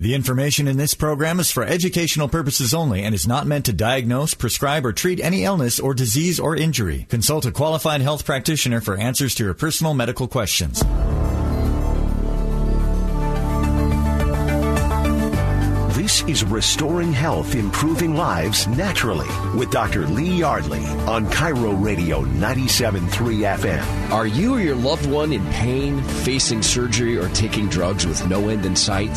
The information in this program is for educational purposes only and is not meant to diagnose, prescribe, or treat any illness or disease or injury. Consult a qualified health practitioner for answers to your personal medical questions. This is Restoring Health, Improving Lives Naturally with Dr. Lee Yardley on KIRO Radio 97.3 FM. Are you or your loved one in pain, facing surgery, or taking drugs with no end in sight?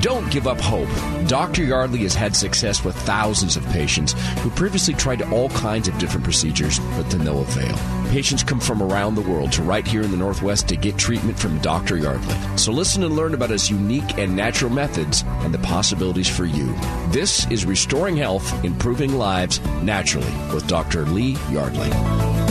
Don't give up hope. Dr. Yardley has had success with thousands of patients who previously tried all kinds of different procedures, but to no avail. Patients come from around the world to right here in the Northwest to get treatment from Dr. Yardley. So listen and learn about his unique and natural methods and the possibilities for you. This is Restoring Health, Improving Lives Naturally with Dr. Lee Yardley.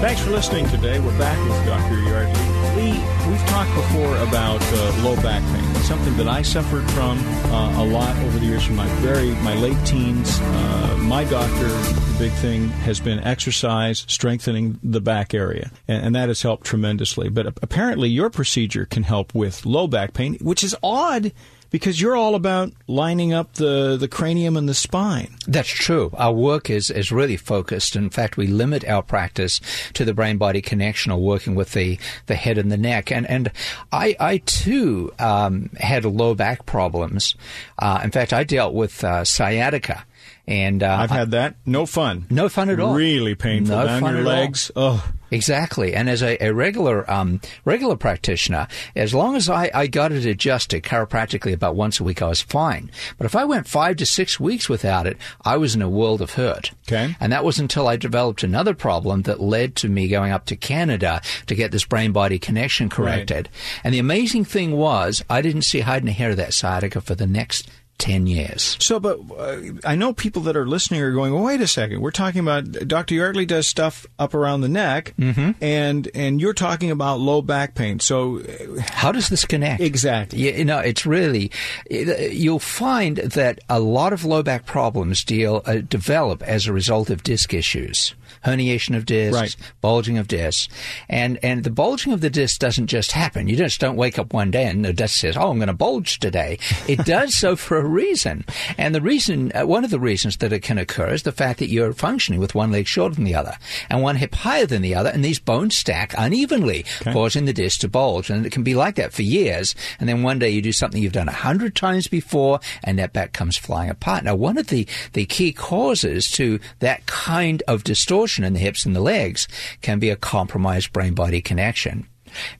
Thanks for listening today. We're back with Dr. Yardley. Lee, we've talked before about uh, low back pain, something that I suffered from uh, a lot over the years from my very my late teens. Uh, my doctor, the big thing has been exercise, strengthening the back area, and, and that has helped tremendously. But apparently, your procedure can help with low back pain, which is odd because you're all about lining up the, the cranium and the spine. That's true. Our work is, is really focused. In fact, we limit our practice to the brain body connection or working with the, the head and the neck. And, and I, I too um, had low back problems. Uh, in fact, I dealt with uh, sciatica. And uh, I've had that. No fun. No fun at all. Really painful no down your at all. legs. Oh. Exactly. And as a, a regular um, regular practitioner, as long as I, I got it adjusted chiropractically about once a week, I was fine. But if I went five to six weeks without it, I was in a world of hurt. Okay. And that was until I developed another problem that led to me going up to Canada to get this brain body connection corrected. And the amazing thing was, I didn't see hide and hair of that sciatica for the next 10 years. So, but uh, I know people that are listening are going, well, wait a second. We're talking about Dr. Yardley does stuff up around the neck, Mm-hmm. and and you're talking about low back pain. So, uh, How does this connect? exactly. Yeah, you know, it's really you'll find that a lot of low back problems deal uh, develop as a result of disc issues, herniation of discs, Right. bulging of discs, and and the bulging of the disc doesn't just happen. You just don't wake up one day and the disc says, "Oh, I'm going to bulge today." It does so for a reason, and the reason, uh, one of the reasons that it can occur is the fact that you're functioning with one leg shorter than the other and one hip higher than the other, and these bones stack unevenly, causing the disc to bulge, and it can be like that for years. And then one day you do something you've done a hundred times before, and that back comes flying apart. Now, one of the the key causes to that kind of distortion in the hips and the legs can be a compromised brain body connection.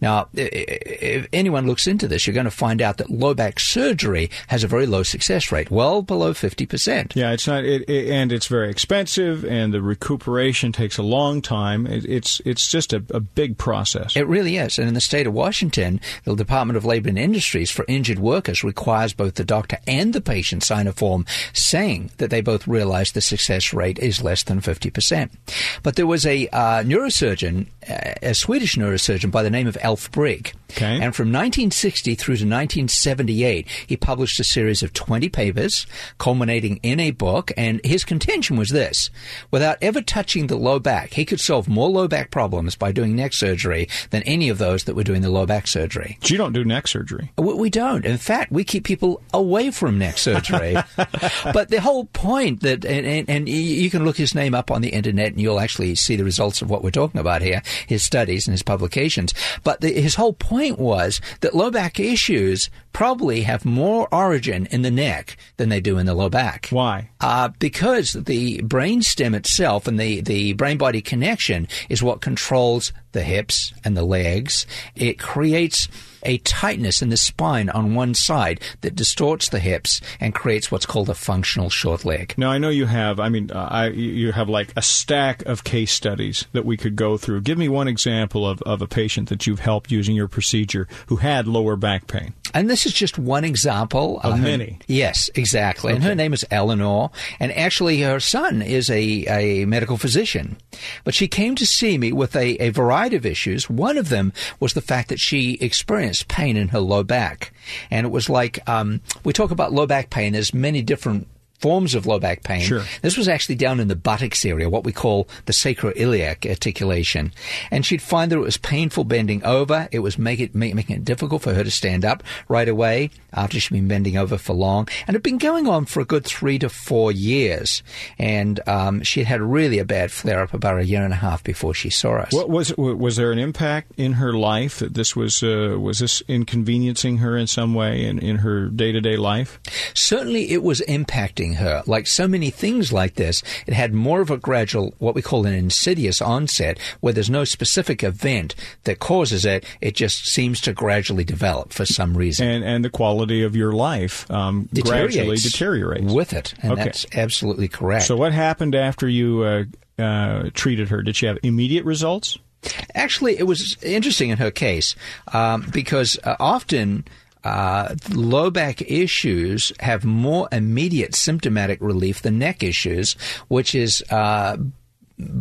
Now, if anyone looks into this, you're going to find out that low back surgery has a very low success rate, well below 50%. Yeah, it's not, it, it, and it's very expensive, and the recuperation takes a long time. It, it's it's just a, a big process. It really is. And in the state of Washington, the Department of Labor and Industries for injured workers requires both the doctor and the patient sign a form saying that they both realize the success rate is less than 50%. But there was a uh, neurosurgeon, a Swedish neurosurgeon by the name of Alf Breig. Okay. And from 1960 through to 1978, he published a series of 20 papers culminating in a book. And his contention was this without ever touching the low back, he could solve more low back problems by doing neck surgery than any of those that were doing the low back surgery. But you don't do neck surgery. Uh, we, we don't. In fact, we keep people away from neck surgery. but the whole point that, and, and, and you can look his name up on the internet and you'll actually see the results of what we're talking about here, his studies and his publications. But the, his whole point was that low back issues probably have more origin in the neck than they do in the low back. Why? Uh, because the brain stem itself and the, the brain body connection is what controls the hips and the legs. It creates a tightness in the spine on one side that distorts the hips and creates what's called a functional short leg. Now I know you have. I mean, uh, I you have like a stack of case studies that we could go through. Give me one example of, of a patient that you've helped using your procedure who had lower back pain. And this is just one example Of Uh, many. Yes, exactly. And her name is Eleanor, and actually her son is a, a medical physician. But she came to see me with a, a variety of issues. One of them was the fact that she experienced pain in her low back. And it was like, um, we talk about low back pain, there's many different forms of low back pain. Sure. This was actually down in the buttocks area, what we call the sacroiliac articulation. And she'd find that it was painful bending over. It was make it, make, making it difficult for her to stand up right away after she'd been bending over for long. And it had been going on for a good three to four years. And um, she had had really a bad flare up about a year and a half before she saw us. What was was there an impact in her life that this was uh, was this inconveniencing her in some way in, in her day to day life? Certainly, it was impacting her. Like so many things like this, it had more of a gradual, what we call an insidious onset, where there's no specific event that causes it. It just seems to gradually develop for some reason. And and the quality of your life um, gradually deteriorates with it, and Okay. that's absolutely correct. So what happened after you uh, uh, treated her? Did she have immediate results? Actually, it was interesting in her case um, because uh, often. Uh, low back issues have more immediate symptomatic relief than neck issues, which is uh,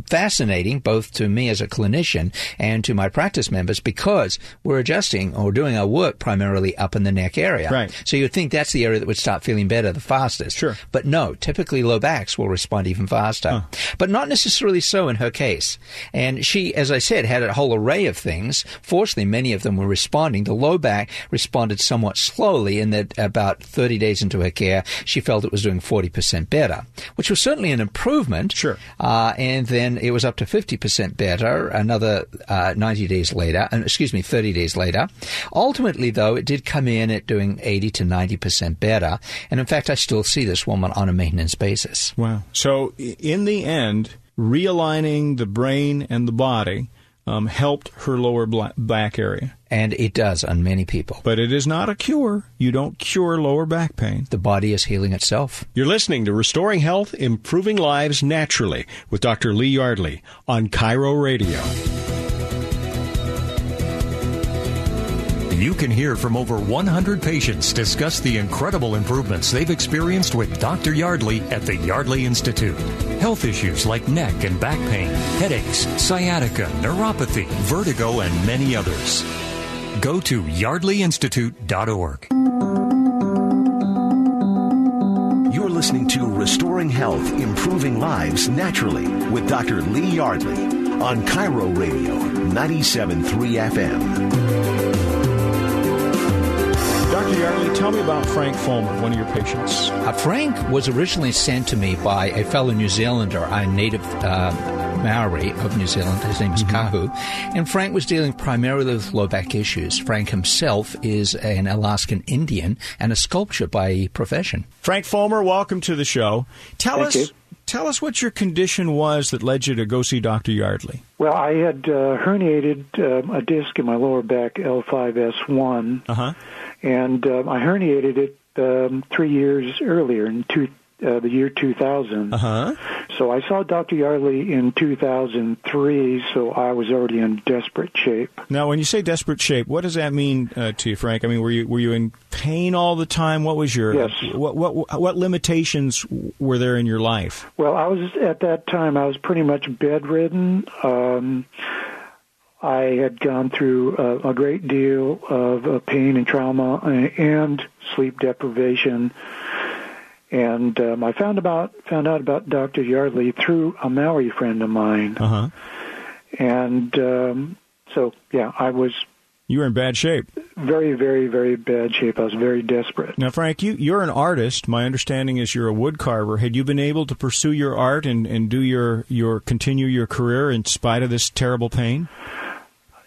fascinating both to me as a clinician and to my practice members because we're adjusting or doing our work primarily up in the neck area. Right. So you'd think that's the area that would start feeling better the fastest. Sure. But no, typically low backs will respond even faster. But not necessarily so in her case. And she, as I said, had a whole array of things. Fortunately, many of them were responding. The low back responded somewhat slowly in that about 30 days into her care, she felt it was doing 40% better, which was certainly an improvement. Sure. Uh, and then it was up to 50% better another uh, 90 days later, uh, excuse me, 30 days later. Ultimately, though, it did come in at doing 80 to 90% better. And in fact, I still see this woman on a maintenance basis. Wow. So in the end, realigning the brain and the body um, helped her lower back area. And it does on many people. But it is not a cure. You don't cure lower back pain. The body is healing itself. You're listening to Restoring Health, Improving Lives Naturally with Dr. Lee Yardley on KIRO Radio. You can hear from over 100 patients discuss the incredible improvements they've experienced with Dr. Yardley at the Yardley Institute. Health issues like neck and back pain, headaches, sciatica, neuropathy, vertigo, and many others. Go to yardleyinstitute.org. You're listening to Restoring Health, Improving Lives Naturally with Dr. Lee Yardley on KIRO Radio 97.3 FM. Dr. Yardley, tell me about Frank Fulmer, one of your patients. Uh, Frank was originally sent to me by a fellow New Zealander, a native uh, Maori of New Zealand. His name is Kahu. And Frank was dealing primarily with low back issues. Frank himself is an Alaskan Indian and a sculptor by profession. Frank Fulmer, welcome to the show. Tell Thank us you. tell us what your condition was that led you to go see Dr. Yardley. Well, I had uh, herniated um, a disc in my lower back, L5S1, Uh-huh. And um, I herniated it um, three years earlier in two, uh, the year 2000. Uh-huh. So I saw Dr. Yardley in 2003, so I was already in desperate shape. Now, when you say desperate shape, what does that mean uh, to you, Frank? I mean, were you were you in pain all the time? What was your Yes. what what what limitations were there in your life? Well, I was at that time. I was pretty much bedridden. Um, I had gone through a, a great deal of uh, pain and trauma and, and sleep deprivation. And um, I found about found out about Dr. Yardley through a Maori friend of mine, Uh huh. and um, so yeah, I was You were in bad shape. very, very, very bad shape. I was very desperate. Now, Frank, you you're an artist. My understanding is you're a wood carver. Had you been able to pursue your art and, and do your your continue your career in spite of this terrible pain?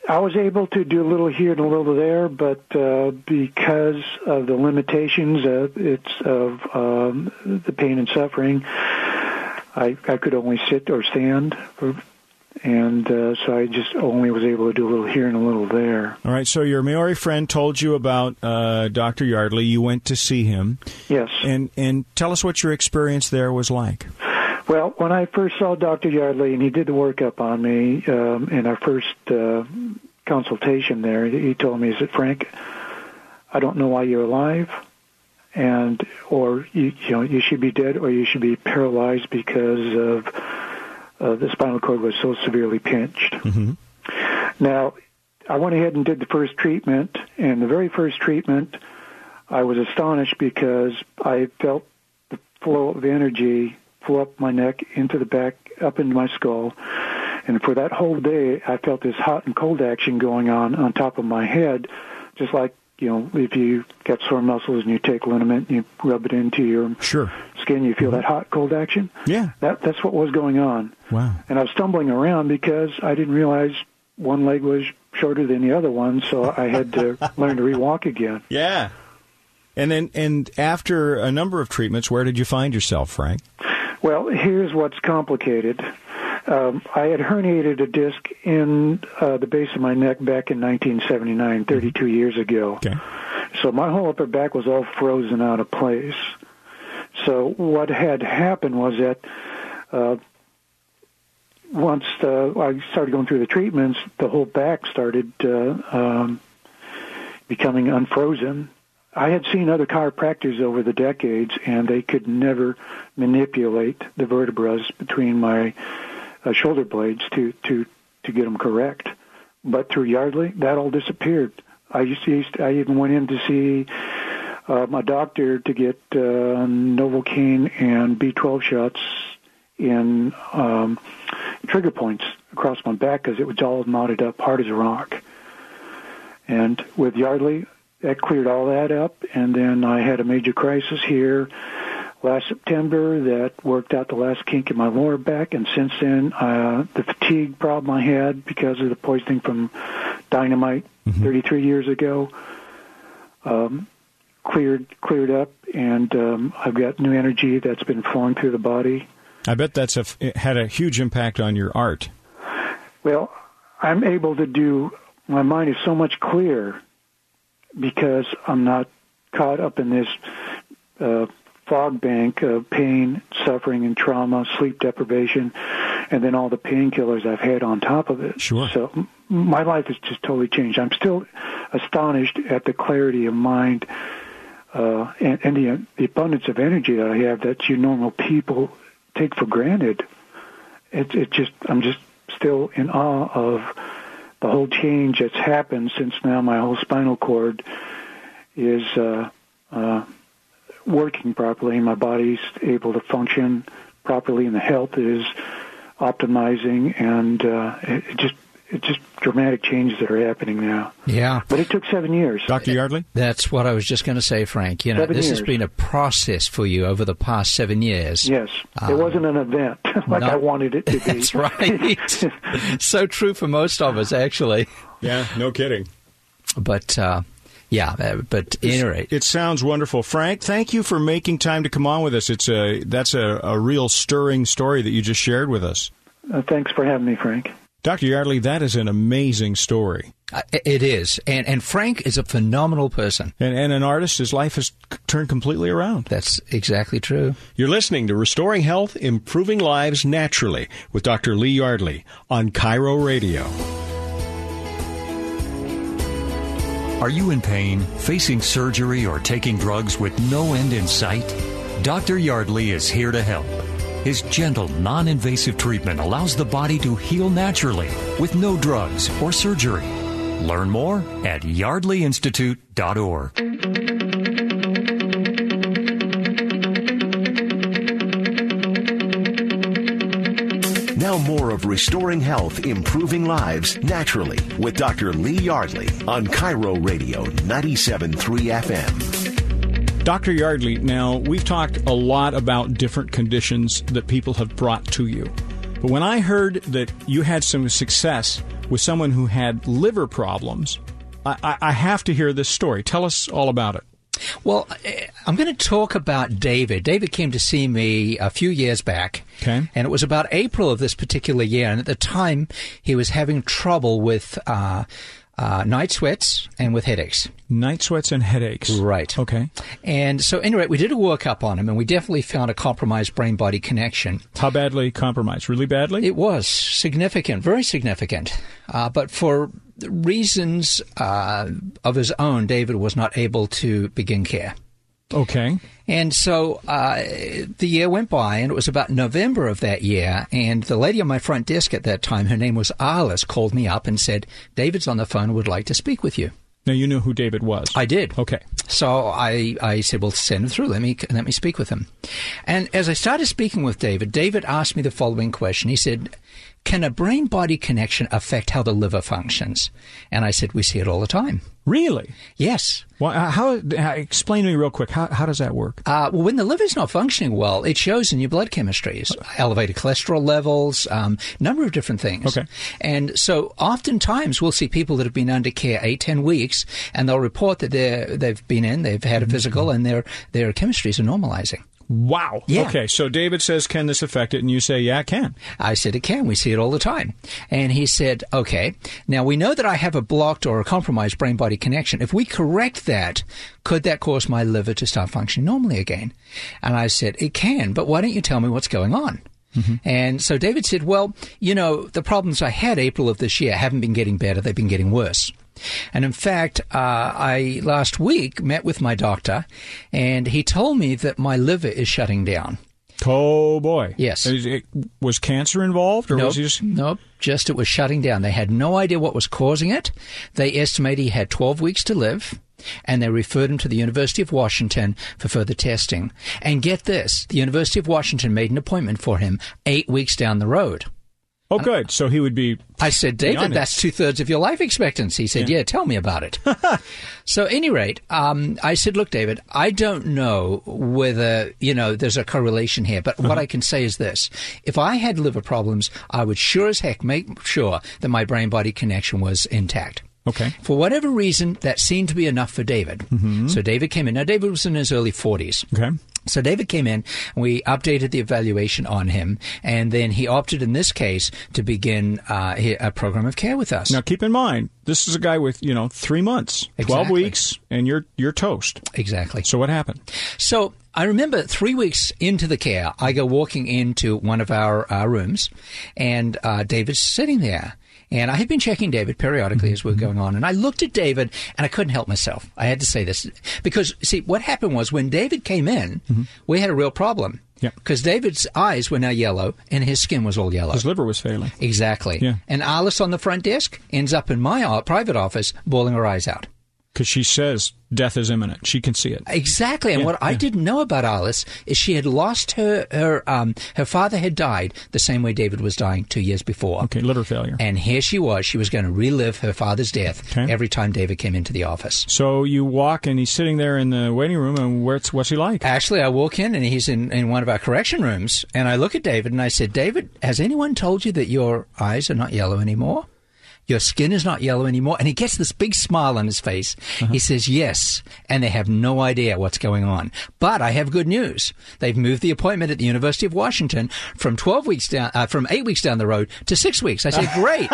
I was able to do a little here and a little there, but uh, because of the limitations uh, it's of um, the pain and suffering, I, I could only sit or stand, for, and uh, so I just only was able to do a little here and a little there. All right. So your Maori friend told you about uh, Dr. Yardley. You went to see him, Yes. and and tell us what your experience there was like. Well, when I first saw Dr. Yardley and he did the workup on me um, in our first uh, consultation there, he told me, "He said, Frank, I don't know why you're alive, and or you, you know you should be dead or you should be paralyzed because of uh, the spinal cord was so severely pinched." Mhm. Now, I went ahead and did the first treatment, and the very first treatment, I was astonished because I felt the flow of energy flow up my neck, into the back, up into my skull. And for that whole day, I felt this hot and cold action going on on top of my head, just like you know, if you got sore muscles and you take liniment and you rub it into your sure. skin, you feel mm-hmm. that hot cold action. Yeah, that that's what was going on. Wow. And I was stumbling around because I didn't realize one leg was shorter than the other one, so I had to learn to rewalk again. Yeah. And then, and after a number of treatments, where did you find yourself, Frank? Well, here's what's complicated. Um, I had herniated a disc in uh, the base of my neck back in 1979, 32 years ago. Okay. So my whole upper back was all frozen out of place. So what had happened was that uh, once uh, I started going through the treatments, the whole back started uh, um, becoming unfrozen. I had seen other chiropractors over the decades, and they could never manipulate the vertebrae between my uh, shoulder blades to to to get them correct. But through Yardley, that all disappeared. I used to, used to I even went in to see uh, my doctor to get uh, Novocaine and B12 shots in um, trigger points across my back because it was all knotted up, hard as a rock. And with Yardley, that cleared all that up. And then I had a major crisis here last September that worked out the last kink in my lower back. And since then, uh, the fatigue problem I had because of the poisoning from dynamite Mm-hmm. 33 years ago um, cleared cleared up, and um, I've got new energy that's been flowing through the body. I bet that's a, had a huge impact on your art. Well, I'm able to do. My mind is so much clearer because I'm not caught up in this uh, fog bank of pain, suffering, and trauma, sleep deprivation, and then all the painkillers I've had on top of it. Sure. So my life has just totally changed. I'm still astonished at the clarity of mind uh, and, and the, the abundance of energy that I have that you normal people take for granted. It, it just I'm just still in awe of the whole change that's happened since now my whole spinal cord is uh, uh, working properly. My body's able to function properly, and the health is optimizing, and uh, it, just it's just dramatic changes that are happening now. Yeah. But it took seven years. Dr. Yardley? That's what I was just going to say, Frank. You know, Seven this has been a process for you over the past seven years. Yes, it wasn't an event like no. I wanted it to be. That's right. so true for most of us, actually. Yeah, no kidding. But uh, yeah, uh, but at any rate, It sounds wonderful, Frank. Thank you for making time to come on with us. It's a that's a, a real stirring story that you just shared with us, Uh, thanks for having me, Frank. Dr. Yardley. That is an amazing story, uh, it is, and and Frank is a phenomenal person. and and an artist. His life has turned completely around. That's exactly true. You're listening to Restoring Health, Improving Lives Naturally with Dr. Lee Yardley on KIRO Radio. Are you in pain, facing surgery, or taking drugs with no end in sight? Dr. Yardley is here to help. His gentle, non invasive treatment allows the body to heal naturally with no drugs or surgery. Learn more at yardleyinstitute.org. Now more of Restoring Health, Improving Lives Naturally with Dr. Lee Yardley on KIRO Radio 97.3 FM. Dr. Yardley, now we've talked a lot about different conditions that people have brought to you. But when I heard that you had some success with someone who had liver problems, I, I, have to hear this story. Tell us all about it. Well, eh, I'm going to talk about David. David came to see me a few years back. Okay. And it was about April of this particular year. And at the time, he was having trouble with uh, uh, night sweats and with headaches. Night sweats and headaches. Right. Okay. And so, anyway, we did a workup on him, and we definitely found a compromised brain body connection. How badly compromised? Really badly? It was significant, very significant. Uh, but for reasons uh, of his own, David was not able to begin care. Okay. And so uh, the year went by, and it was about November of that year. And the lady on my front desk at that time, her name was Alice, called me up and said, David's on the phone, would like to speak with you. Now you knew who David was. I did. Okay. So I, I said, well, send him through. Let me, let me speak with him. And as I started speaking with David, David asked me the following question. He said, can a brain body connection affect how the liver functions? And I said, we see it all the time. Really? Yes. Well, uh, how, how? Explain to me real quick. How, how does that work? Uh, well, when the liver's not functioning well, it shows in your blood chemistries, elevated cholesterol levels, um, number of different things. Okay. And so, oftentimes, we'll see people that have been under care eight, ten weeks, and they'll report that they're they've been in, they've had a physical, and their their chemistries are normalizing. Wow. Yeah. Okay, so David says, can this affect it? And you say, yeah, it can. I said, it can. We see it all the time. And he said, okay, now we know that I have a blocked or a compromised brain body connection. If we correct that, could that cause my liver to start functioning normally again? And I said, it can, but why don't you tell me what's going on? Mm-hmm. And so David said, well, you know, the problems I had April of this year haven't been getting better. They've been getting worse. And in fact, uh, I last week met with my doctor and he told me that my liver is shutting down. Oh, boy. Yes. Is it- was cancer involved? Or Nope. was he just. Nope. Just it was shutting down. They had no idea what was causing it. They estimate he had 12 weeks to live. And they referred him to the University of Washington for further testing. And get this, the University of Washington made an appointment for him eight weeks down the road. Oh, good. So he would be. I said, David, that's two thirds of your life expectancy. He said, yeah, tell me about it. so, at any rate, um, I said, look, David, I don't know whether, you know, there's a correlation here, but what I can say is this. If I had liver problems, I would sure as heck make sure that my brain body connection was intact. Okay. For whatever reason, that seemed to be enough for David. So David came in. Now, David was in his early 40s. Okay. So David came in, we updated the evaluation on him, and then he opted in this case to begin uh, a program of care with us. Now, keep in mind, this is a guy with, you know, three months, 12 Exactly. weeks, and you're, you're toast. Exactly. So what happened? So I remember three weeks into the care, I go walking into one of our uh, rooms, and uh, David's sitting there. And I had been checking David periodically as we were mm-hmm. going on, and I looked at David, and I couldn't help myself. I had to say this because, see, what happened was when David came in, mm-hmm. we had a real problem. Yeah. Because David's eyes were now yellow, and his skin was all yellow. His liver was failing. Exactly. Yeah. And Alice on the front desk ends up in my private office bawling her eyes out. Because she says death is imminent. She can see it. Exactly. And Yeah, what I didn't know about Alice is she had lost her her um her father had died the same way David was dying two years before. Okay, liver failure. And here she was. She was going to relive her father's death Okay. every time David came into the office. So you walk and he's sitting there in the waiting room, and what's what's he like? Actually, I walk in and he's in, in one of our correction rooms, and I look at David and I said, David, has anyone told you that your eyes are not yellow anymore? Your skin is not yellow anymore. And he gets this big smile on his face. He says, Yes. And they have no idea what's going on. But I have good news. They've moved the appointment at the University of Washington from 12 weeks down, uh, from eight weeks down the road to six weeks. I said, Great.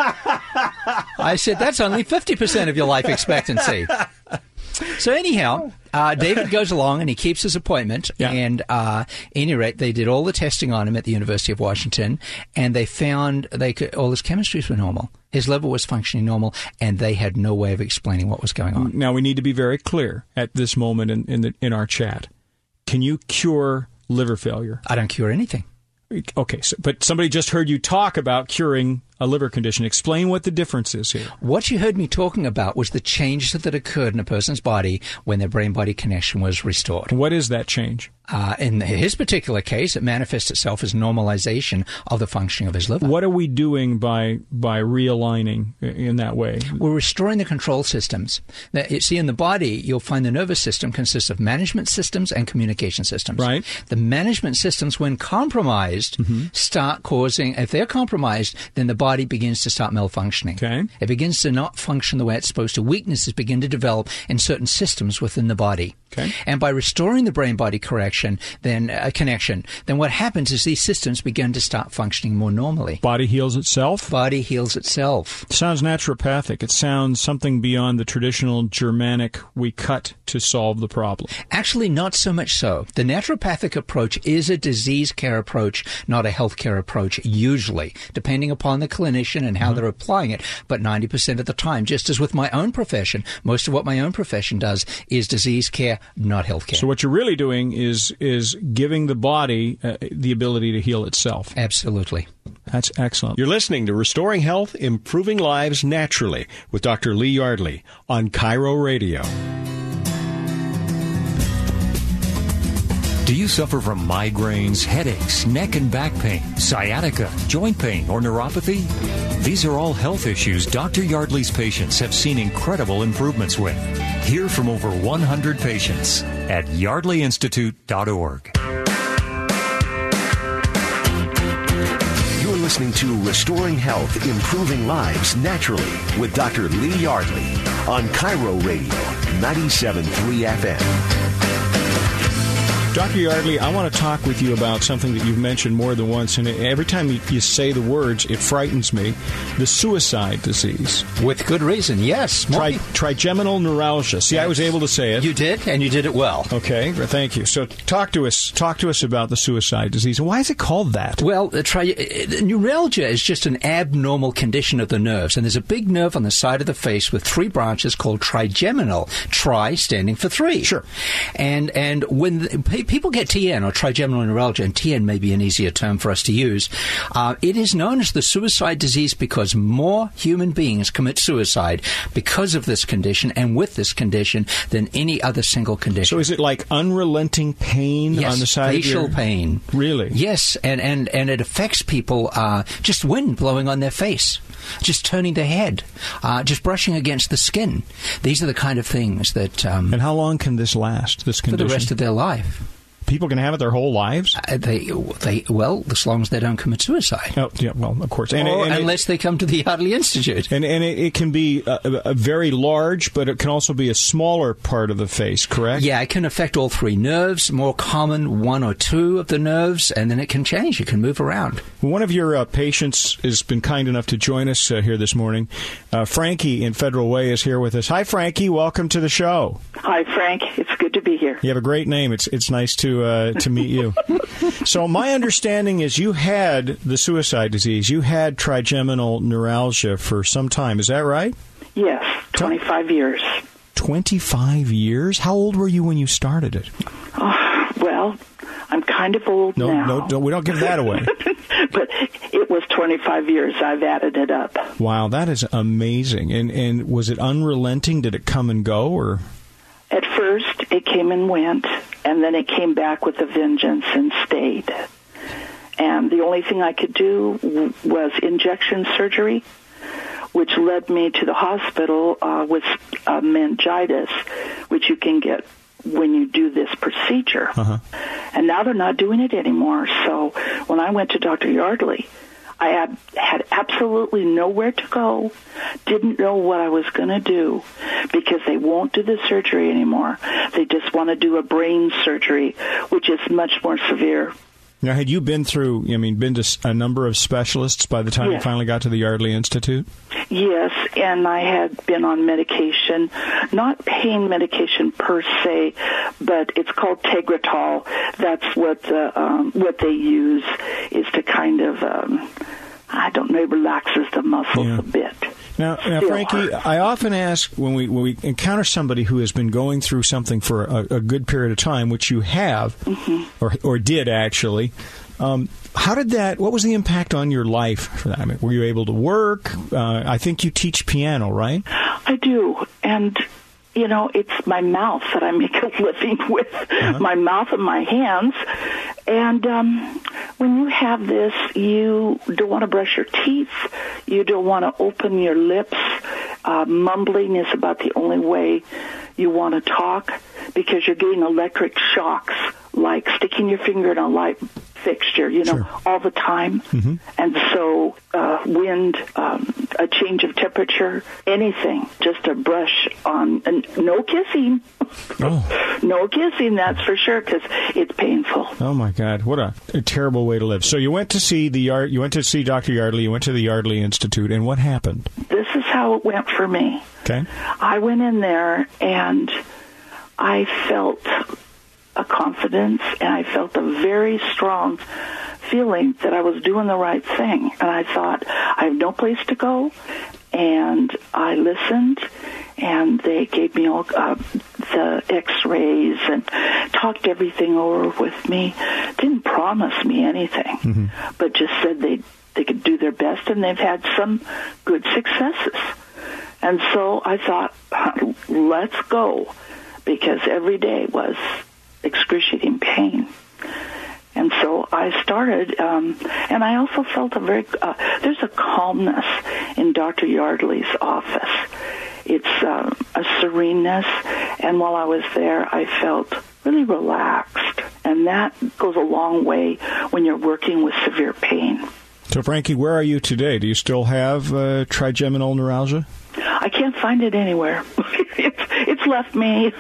I said, That's only 50% of your life expectancy. So anyhow, uh, David goes along and he keeps his appointment. Yeah. And uh, any rate, they did all the testing on him at the University of Washington, and they found they could, all his chemistries were normal. His liver was functioning normal, and they had no way of explaining what was going on. Now we need to be very clear at this moment in in, the, in our chat. Can you cure liver failure? I don't cure anything. Okay, so, but somebody just heard you talk about curing a liver condition. Explain what the difference is here. What you heard me talking about was the changes that occurred in a person's body when their brain-body connection was restored. What is that change? Uh, in his particular case, it manifests itself as normalization of the functioning of his liver. What are we doing by by realigning in that way? We're restoring the control systems. Now, you see, in the body, you'll find the nervous system consists of management systems and communication systems. Right. The management systems, when compromised, start causing, if they're compromised, then the body begins to start malfunctioning. Okay. It begins to not function the way it's supposed to. Weaknesses begin to develop in certain systems within the body. Okay. And by restoring the brain body correction, then uh, connection, then what happens is these systems begin to start functioning more normally. Body heals itself. Body heals itself. sounds naturopathic. It sounds something beyond the traditional Germanic we cut to solve the problem. Actually, not so much so. The naturopathic approach is a disease care approach, not a healthcare approach, usually, depending upon the clinician and how they're applying it. But 90% of the time, just as with my own profession, most of what my own profession does is disease care, not healthcare. So what you're really doing is is giving the body uh, the ability to heal itself. Absolutely. That's excellent. You're listening to Restoring Health, Improving Lives Naturally with Dr. Lee Yardley on KIRO Radio. Do you suffer from migraines, headaches, neck and back pain, sciatica, joint pain, or neuropathy? These are all health issues Dr. Yardley's patients have seen incredible improvements with. Hear from over 100 patients at yardleyinstitute.org. You're listening to Restoring Health, Improving Lives Naturally with Dr. Lee Yardley on KIRO Radio, 97.3 FM. Dr. Yardley, I want to talk with you about something that you've mentioned more than once, and every time you, you say the words, it frightens me the suicide disease. With good reason, yes. Tri- trigeminal neuralgia. See, I was able to say it. You did, and you did it well. Okay, thank you. So, talk to us. Talk to us about the suicide disease. Why is it called that? Well, the tri- uh, neuralgia is just an abnormal condition of the nerves, and there's a big nerve on the side of the face with three branches called trigeminal. Tri standing for three. Sure. And and when the, people get TN or trigeminal neuralgia, and TN may be an easier term for us to use, uh, it is known as the suicide disease because more human beings commit suicide because of this condition and with this condition than any other single condition. So is it like unrelenting pain yes, on the side facial of your... pain. Really? Yes, and, and, and it affects people uh, just wind blowing on their face, just turning their head, uh, just brushing against the skin. These are the kind of things that. Um, and how long can this last, this condition? For the rest of their life people can have it their whole lives? Uh, they, they, well, as long as they don't commit suicide. Oh, yeah, well, of course. And, or, and unless it, they come to the Yardley Institute. And, and it, it can be a, a, very large, but it can also be a smaller part of the face, correct? Yeah, it can affect all three nerves, more common one or two of the nerves, and then it can change. It can move around. One of your uh, patients has been kind enough to join us uh, here this morning. Uh, Frankie in Federal Way is here with us. Hi, Frankie. Welcome to the show. Hi, Frank. It's good to be here. You have a great name. It's, it's nice to uh, to meet you. so my understanding is you had the suicide disease. You had trigeminal neuralgia for some time. Is that right? Yes, 25 years. 25 years? How old were you when you started it? Oh, well, I'm kind of old no, now. No, no, we don't give that away. but it was 25 years. I've added it up. Wow, that is amazing. And and was it unrelenting? Did it come and go, or? At first, it came and went, and then it came back with a vengeance and stayed. And the only thing I could do was injection surgery, which led me to the hospital uh, with uh, meningitis, which you can get when you do this procedure. Uh-huh. And now they're not doing it anymore. So when I went to Dr. Yardley, I had, had absolutely nowhere to go, didn't know what I was going to do because they won't do the surgery anymore. They just want to do a brain surgery, which is much more severe. Now, had you been through, I mean, been to a number of specialists by the time yes. you finally got to the Yardley Institute? Yes, and I had been on medication, not pain medication per se, but it's called Tegretol. That's what the, um, what they use is to kind of, um, I don't know, it relaxes the muscles yeah. a bit. Now, now Frankie, I often ask when we when we encounter somebody who has been going through something for a, a good period of time, which you have, mm-hmm. or or did actually. Um, how did that? What was the impact on your life for that? I mean, were you able to work? Uh, I think you teach piano, right? I do, and you know, it's my mouth that I make a living with, uh-huh. my mouth and my hands. And um, when you have this, you don't want to brush your teeth. You don't want to open your lips. Uh, mumbling is about the only way you want to talk because you're getting electric shocks like sticking your finger in a light fixture, you know, sure. all the time. Mm-hmm. And so, uh, wind, um, a change of temperature, anything, just a brush on, and no kissing. Oh. no kissing, that's for sure, because it's painful. Oh my God, what a, a, terrible way to live. So you went to see the yard, you went to see Dr. Yardley, you went to the Yardley Institute, and what happened? This is how it went for me. Okay. I went in there and I felt a confidence and I felt a very strong feeling that I was doing the right thing. And I thought, I have no place to go. And I listened and they gave me all uh, the x-rays and talked everything over with me. Didn't promise me anything, mm-hmm. but just said they they could do their best and they've had some good successes. And so I thought, let's go because every day was excruciating pain. And so I started, um, and I also felt a very, uh, there's a calmness in Dr. Yardley's office. It's uh, a sereneness, and while I was there, I felt really relaxed. And that goes a long way when you're working with severe pain. So, Frankie, where are you today? Do you still have uh, trigeminal neuralgia? I can't find it anywhere. it's, it's left me.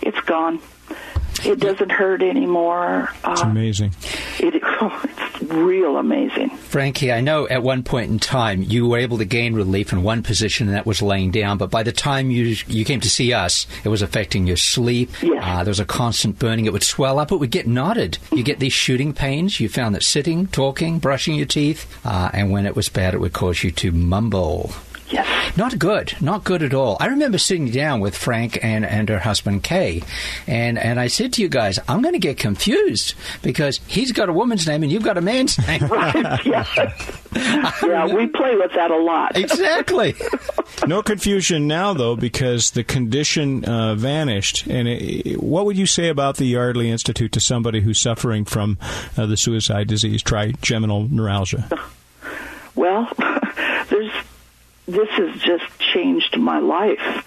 It's gone. It doesn't hurt anymore. It's uh, amazing. It, it's real amazing. Frankie, I know at one point in time you were able to gain relief in one position, and that was laying down. But by the time you you came to see us, it was affecting your sleep. Yes. Uh, there was a constant burning. It would swell up. It would get knotted. You get these shooting pains. You found that sitting, talking, brushing your teeth, uh, and when it was bad, it would cause you to mumble. Yes. Not good. Not good at all. I remember sitting down with Frank and, and her husband Kay, and, and I said to you guys, I'm going to get confused because he's got a woman's name and you've got a man's name. right. Yeah. yeah, we play with that a lot. Exactly. no confusion now, though, because the condition uh, vanished. And it, what would you say about the Yardley Institute to somebody who's suffering from uh, the suicide disease, trigeminal neuralgia? Well, there's this has just changed my life.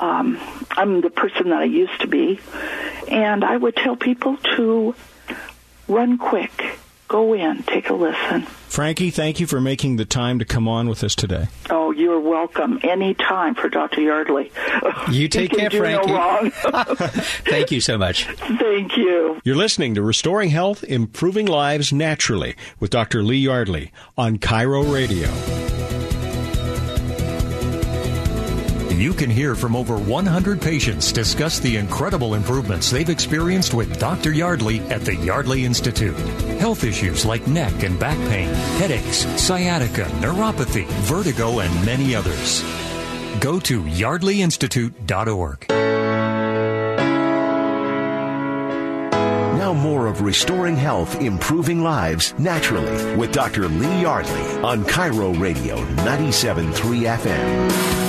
Um, I'm the person that I used to be, and I would tell people to run quick, go in, take a listen. Frankie, thank you for making the time to come on with us today. Oh, you're welcome. Any time for Dr. Yardley. You take care, Frankie. No thank you so much. Thank you. You're listening to Restoring Health, Improving Lives Naturally with Dr. Lee Yardley on KIRO Radio. You can hear from over 100 patients discuss the incredible improvements they've experienced with Dr. Yardley at the Yardley Institute. Health issues like neck and back pain, headaches, sciatica, neuropathy, vertigo, and many others. Go to yardleyinstitute.org. Now more of Restoring Health, Improving Lives Naturally with Dr. Lee Yardley on KIRO Radio 97.3 FM.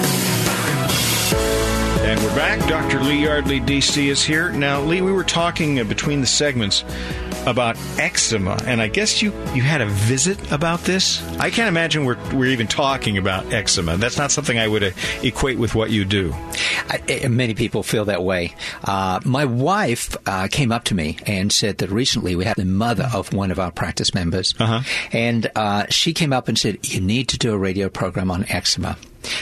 And we're back. Dr. Lee Yardley, DC, is here. Now, Lee, we were talking uh, between the segments about eczema, and I guess you, you had a visit about this. I can't imagine we're, we're even talking about eczema. That's not something I would uh, equate with what you do. I, many people feel that way. Uh, my wife uh, came up to me and said that recently we had the mother of one of our practice members, uh-huh. and uh, she came up and said, "You need to do a radio program on eczema."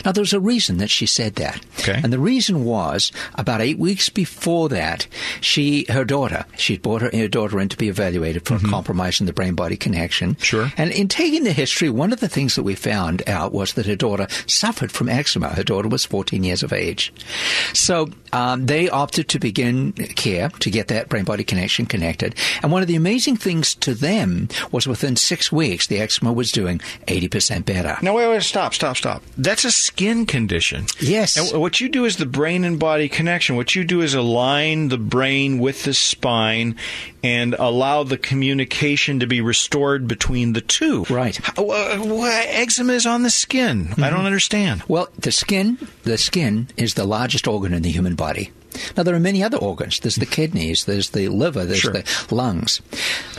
Now, there's a reason that she said that. Okay. And the reason was about eight weeks before that, she, her daughter, she'd brought her, her daughter in to be evaluated for mm-hmm. a compromise in the brain body connection. Sure. And in taking the history, one of the things that we found out was that her daughter suffered from eczema. Her daughter was 14 years of age. So um, they opted to begin care to get that brain body connection connected. And one of the amazing things to them was within six weeks, the eczema was doing 80% better. Now, wait, wait, stop, stop, stop. That's a skin condition. Yes. And what you do is the brain and body connection. What you do is align the brain with the spine and allow the communication to be restored between the two. Right. How, uh, eczema is on the skin. Mm-hmm. I don't understand. Well, the skin, the skin is the largest organ in the human body. Now, there are many other organs. There's the kidneys, there's the liver, there's sure. the lungs.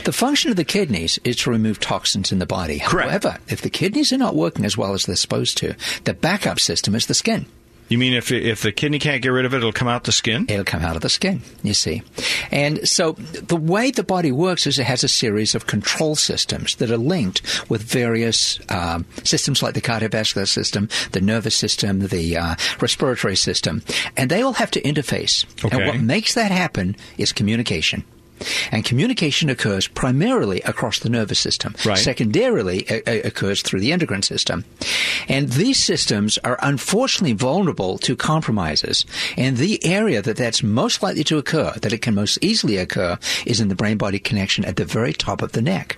The function of the kidneys is to remove toxins in the body. Correct. However, if the kidneys are not working as well as they're supposed to, the backup system is the skin. You mean if if the kidney can't get rid of it, it'll come out the skin? It'll come out of the skin, you see. And so the way the body works is it has a series of control systems that are linked with various um, systems like the cardiovascular system, the nervous system, the uh, respiratory system, and they all have to interface. Okay. And what makes that happen is communication. And communication occurs primarily across the nervous system. Right. Secondarily, it occurs through the endocrine system. And these systems are unfortunately vulnerable to compromises. And the area that that's most likely to occur, that it can most easily occur, is in the brain body connection at the very top of the neck.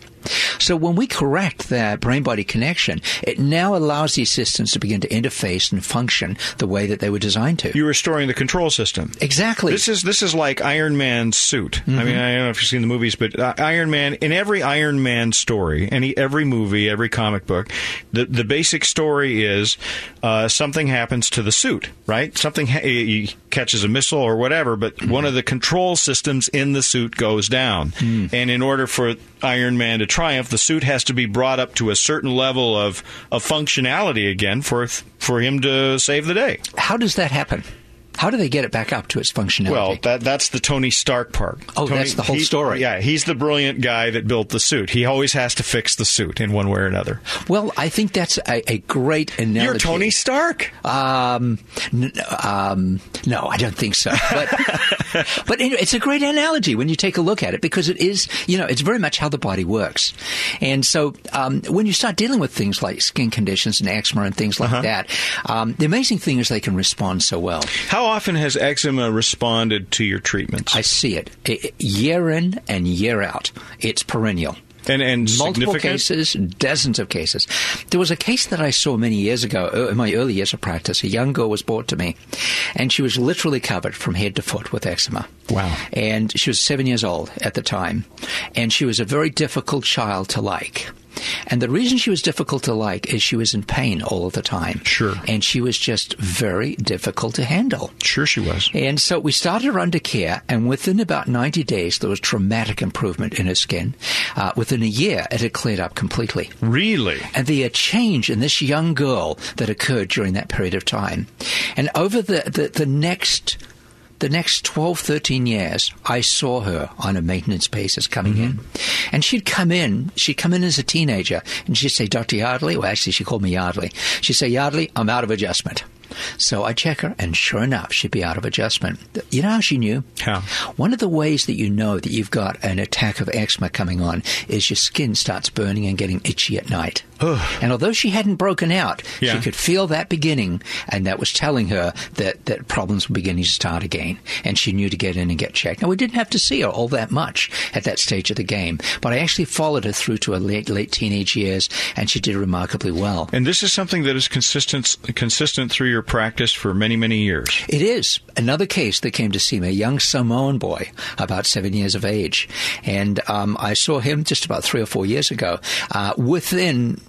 So when we correct that brain body connection, it now allows these systems to begin to interface and function the way that they were designed to. You're restoring the control system. Exactly. This is this is like Iron Man's suit. Mm-hmm. I mean, I don't know if you've seen the movies, but uh, Iron Man in every Iron Man story, any every movie, every comic book, the the basic story is uh, something happens to the suit, right? Something ha- catches a missile or whatever, but one of the control systems in the suit goes down. And in order for Iron Man to triumph, the suit has to be brought up to a certain level of, of functionality again for for him to save the day. How does that happen? How do they get it back up to its functionality? Well, that that's the Tony Stark part. Oh, Tony, that's the whole he- story. Yeah, he's the brilliant guy that built the suit. He always has to fix the suit in one way or another. Well, I think that's a, a great analogy. You're Tony Stark. Um, n- um, no, I don't think so. But, but anyway, it's a great analogy when you take a look at it because it is, you know, it's very much how the body works. And so um, when you start dealing with things like skin conditions and eczema and things Uh-huh. like that, um, the amazing thing is they can respond so well. How often has eczema responded to your treatments? I see it, year in and year out. It's perennial. and and multiple cases, dozens of cases. There was a case that I saw many years ago, uh, in my early years of practice. A young girl was brought to me, and she was literally covered from head to foot with eczema. Wow. And she was seven years old at the time, and she was a very difficult child to like. And the reason she was difficult to like is she was in pain all of the time. Sure. And she was just very difficult to handle. Sure, she was. And so we started her under care, and within about 90 days, there was dramatic improvement in her skin. Uh, within a year, it had cleared up completely. Really? And the uh, change in this young girl that occurred during that period of time. And over the, the, the next the next 12, 13 years, I saw her on a maintenance basis coming in. Mm-hmm. And she'd come in, she'd come in as a teenager, and she'd say, Dr. Yardley, well, actually, she called me Yardley. She'd say, Yardley, I'm out of adjustment. So I check her, and sure enough, she'd be out of adjustment. You know how she knew? How? One of the ways that you know that you've got an attack of eczema coming on is your skin starts burning and getting itchy at night. and although she hadn't broken out, Yeah. she could feel that beginning, and that was telling her that, that problems were beginning to start again. And she knew to get in and get checked. Now, we didn't have to see her all that much at that stage of the game, but I actually followed her through to her late, late teenage years, and she did remarkably well. And this is something that is consistent consistent through your practice for many, many years. It is another case that came to see me, a young Samoan boy, about seven years of age, and um, I saw him just about three or four years ago. Uh, within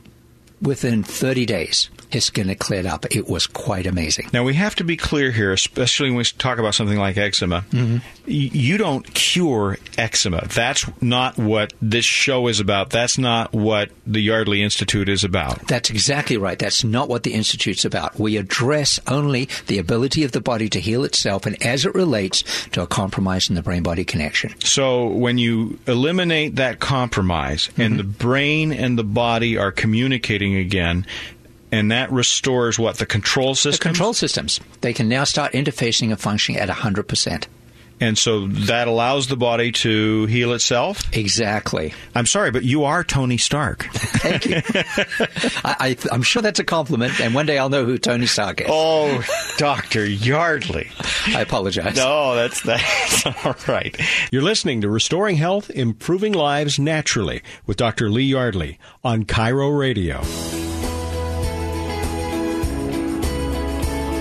within thirty days, his skin had cleared up. It was quite amazing. Now we have to be clear here, especially when we talk about something like eczema. Mm-hmm. Y- You don't cure eczema. That's not what this show is about. That's not what the Yardley Institute is about. That's exactly right. That's not what the Institute's about. We address only the ability of the body to heal itself and as it relates to a compromise in the brain body connection. So when you eliminate that compromise and mm-hmm. the brain and the body are communicating again, and that restores what the control The system. control systems, they can now start interfacing and functioning at 100%. And so that allows the body to heal itself. Exactly. I'm sorry, but you are Tony Stark. Thank you. I, I, I'm sure that's a compliment, and one day I'll know who Tony Stark is. oh, Doctor Yardley. I apologize. No, that's that's all right. You're listening to Restoring Health, Improving Lives Naturally with Dr. Lee Yardley on KIRO Radio.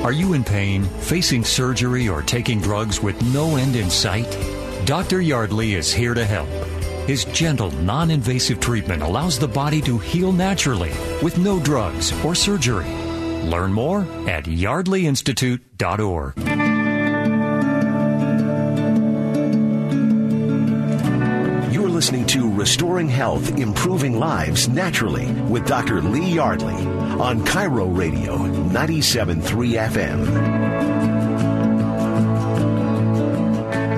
Are you in pain, facing surgery, or taking drugs with no end in sight? Dr. Yardley is here to help. His gentle, non invasive treatment allows the body to heal naturally with no drugs or surgery. Learn more at yardleyinstitute.org. You're listening to Restoring Health, Improving Lives Naturally with Dr. Lee Yardley on KIRO Radio 97.3 FM.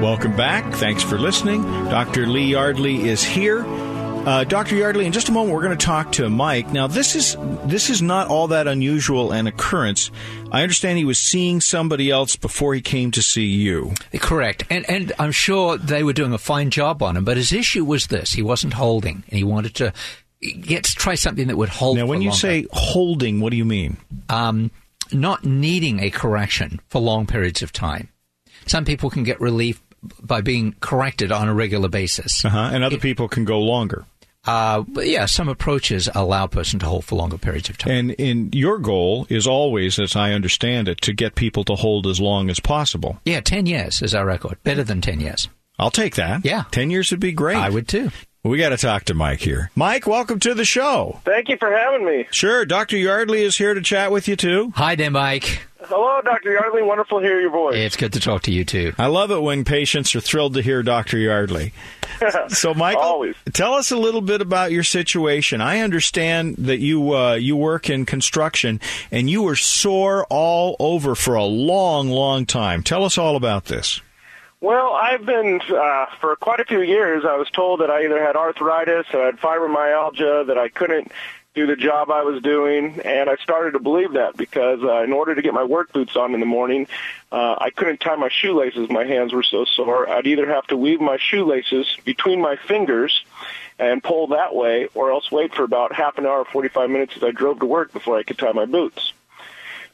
Welcome back. Thanks for listening. Dr. Lee Yardley is here. Uh, Dr. Yardley, in just a moment, we're going to talk to Mike. Now, this is this is not all that unusual an occurrence. I understand he was seeing somebody else before he came to see you. Correct. And, and I'm sure they were doing a fine job on him, but his issue was this. He wasn't holding, and he wanted to get to try something that would hold Now, when you longer. say holding, what do you mean? um, not needing a correction for long periods of time. Some people can get relief by being corrected on a regular basis. Uh-huh. And other people can go longer. Uh, but yeah, some approaches allow a person to hold for longer periods of time. And in your goal is always, as I understand it, to get people to hold as long as possible. yeah, 10 years is our record. Better than 10 years. I'll take that. Yeah. Ten years would be great. I would too. We got to talk to Mike here. Mike, welcome to the show. Thank you for having me. Sure. Dr. Yardley is here to chat with you, too. Hi there, Mike. Hello, Dr. Yardley. Wonderful to hear your voice. It's good to talk to you, too. I love it when patients are thrilled to hear Dr. Yardley. so, Michael, Always. tell us a little bit about your situation. I understand that you uh, you work in construction and you were sore all over for a long, long time. Tell us all about this. Well, I've been, uh, for quite a few years, I was told that I either had arthritis, I had fibromyalgia, that I couldn't do the job I was doing, and I started to believe that because uh, in order to get my work boots on in the morning, uh, I couldn't tie my shoelaces. My hands were so sore. I'd either have to weave my shoelaces between my fingers and pull that way, or else wait for about half an hour, 45 minutes as I drove to work before I could tie my boots.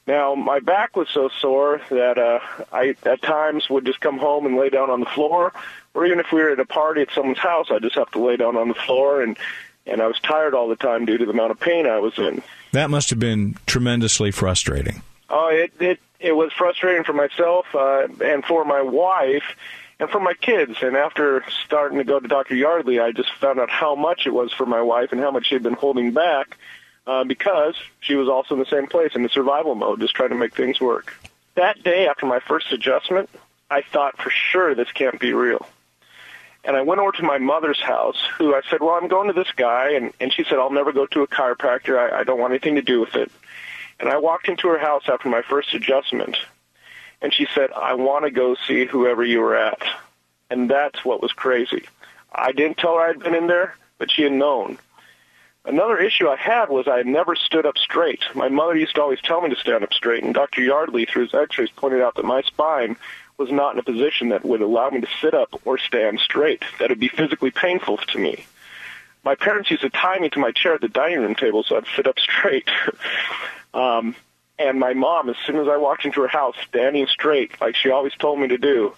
Now, my back was so sore that uh, I at times would just come home and lay down on the floor, or even if we were at a party at someone's house, I'd just have to lay down on the floor, and and I was tired all the time due to the amount of pain I was in. That must have been tremendously frustrating. Oh, it it it was frustrating for myself uh, and for my wife and for my kids. And after starting to go to Dr. Yardley, I just found out how much it was for my wife and how much she'd been holding back uh, because she was also in the same place in the survival mode, just trying to make things work. That day after my first adjustment, I thought for sure this can't be real. And I went over to my mother's house, who I said, well, I'm going to this guy. And, and she said, I'll never go to a chiropractor. I, I don't want anything to do with it. And I walked into her house after my first adjustment. And she said, I want to go see whoever you were at. And that's what was crazy. I didn't tell her I'd been in there, but she had known. Another issue I had was I had never stood up straight. My mother used to always tell me to stand up straight, and Dr. Yardley, through his x-rays, pointed out that my spine was not in a position that would allow me to sit up or stand straight, that would be physically painful to me. My parents used to tie me to my chair at the dining room table so I'd sit up straight. um, and my mom, as soon as I walked into her house, standing straight, like she always told me to do,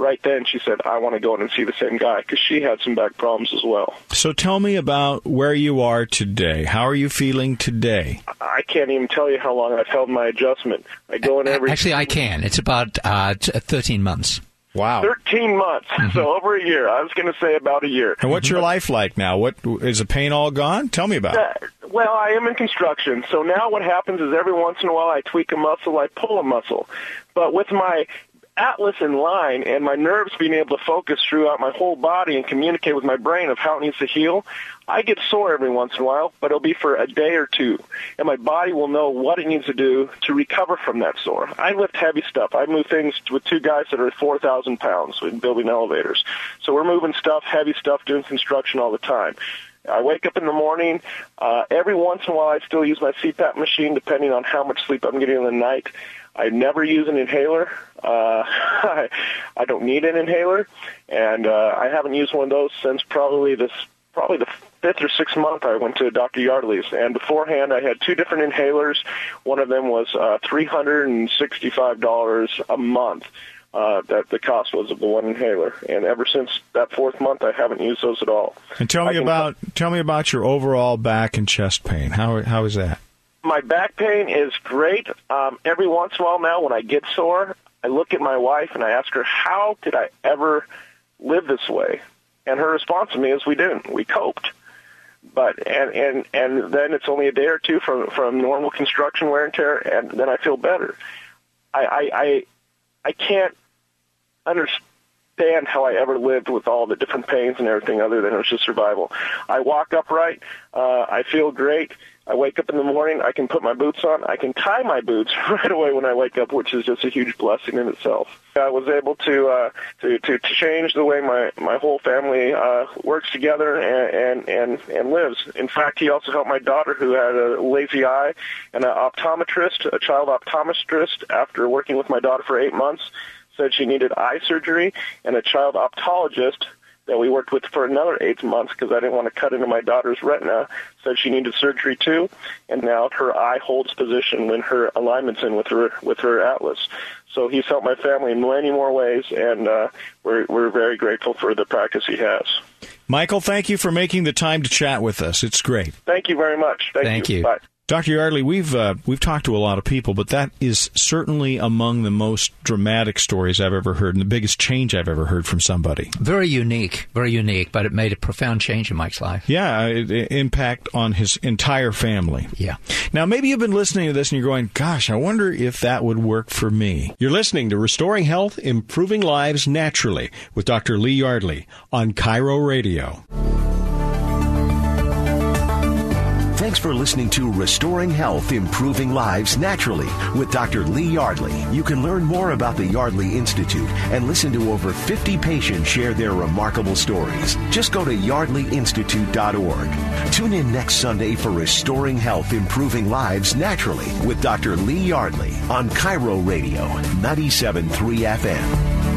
right then she said, I want to go in and see the same guy because she had some back problems as well. So tell me about where you are today. How are you feeling today? I can't even tell you how long I've held my adjustment. I go in every Actually, I can. It's about uh, 13 months. Wow. 13 months, so over a year. I was going to say about a year. And what's your life like now? What is the pain all gone? Tell me about it. Uh, well, I am in construction, so now what happens is every once in a while I tweak a muscle, I pull a muscle. But with my atlas in line and my nerves being able to focus throughout my whole body and communicate with my brain of how it needs to heal, I get sore every once in a while, but it'll be for a day or two, and my body will know what it needs to do to recover from that sore. I lift heavy stuff. I move things with two guys that are 4,000 pounds in building elevators. So we're moving stuff, heavy stuff, doing construction all the time. I wake up in the morning. Uh, every once in a while, I still use my CPAP machine, depending on how much sleep I'm getting in the night. I never use an inhaler. Uh, I, I don't need an inhaler, and uh, I haven't used one of those since probably this probably the fifth or sixth month I went to Dr. Yardley's. And beforehand, I had two different inhalers. One of them was uh, three hundred and sixty-five dollars a month. Uh, that the cost was of the one inhaler, and ever since that fourth month, I haven't used those at all. And tell me about tell me about your overall back and chest pain. How how is that? my back pain is great. Um, every once in a while now, when I get sore, I look at my wife and I ask her, "How did I ever live this way?" And her response to me is, "We didn't. We coped." But and and and then it's only a day or two from from normal construction wear and tear, and then I feel better. I I I, I can't understand how I ever lived with all the different pains and everything other than it was just survival. I walk upright. Uh, I feel great. I wake up in the morning. I can put my boots on. I can tie my boots right away when I wake up, which is just a huge blessing in itself. I was able to uh, to, to to change the way my my whole family uh, works together and, and and and lives. In fact, he also helped my daughter, who had a lazy eye, and an optometrist, a child optometrist. After working with my daughter for eight months, said she needed eye surgery, and a child optologist that we worked with for another eight months because I didn't want to cut into my daughter's retina. Said she needed surgery too, and now her eye holds position when her alignment's in with her with her atlas. So he's helped my family in many more ways, and uh, we're we're very grateful for the practice he has. Michael, thank you for making the time to chat with us. It's great. Thank you very much. Thank, Thank you. Bye. Dr. Yardley, we've uh, we've talked to a lot of people, but that is certainly among the most dramatic stories I've ever heard, and the biggest change I've ever heard from somebody. Very unique, very unique, but it made a profound change in Mike's life. Yeah, it, it, impact on his entire family. Yeah. Now, maybe you've been listening to this and you're going, "Gosh, I wonder if that would work for me." You're listening to Restoring Health, Improving Lives Naturally with Dr. Lee Yardley on KIRO Radio. Thanks for listening to Restoring Health, Improving Lives Naturally with Dr. Lee Yardley. You can learn more about the Yardley Institute and listen to over 50 patients share their remarkable stories. Just go to yardleyinstitute.org. Tune in next Sunday for Restoring Health, Improving Lives Naturally with Dr. Lee Yardley on KIRO Radio 97.3 FM.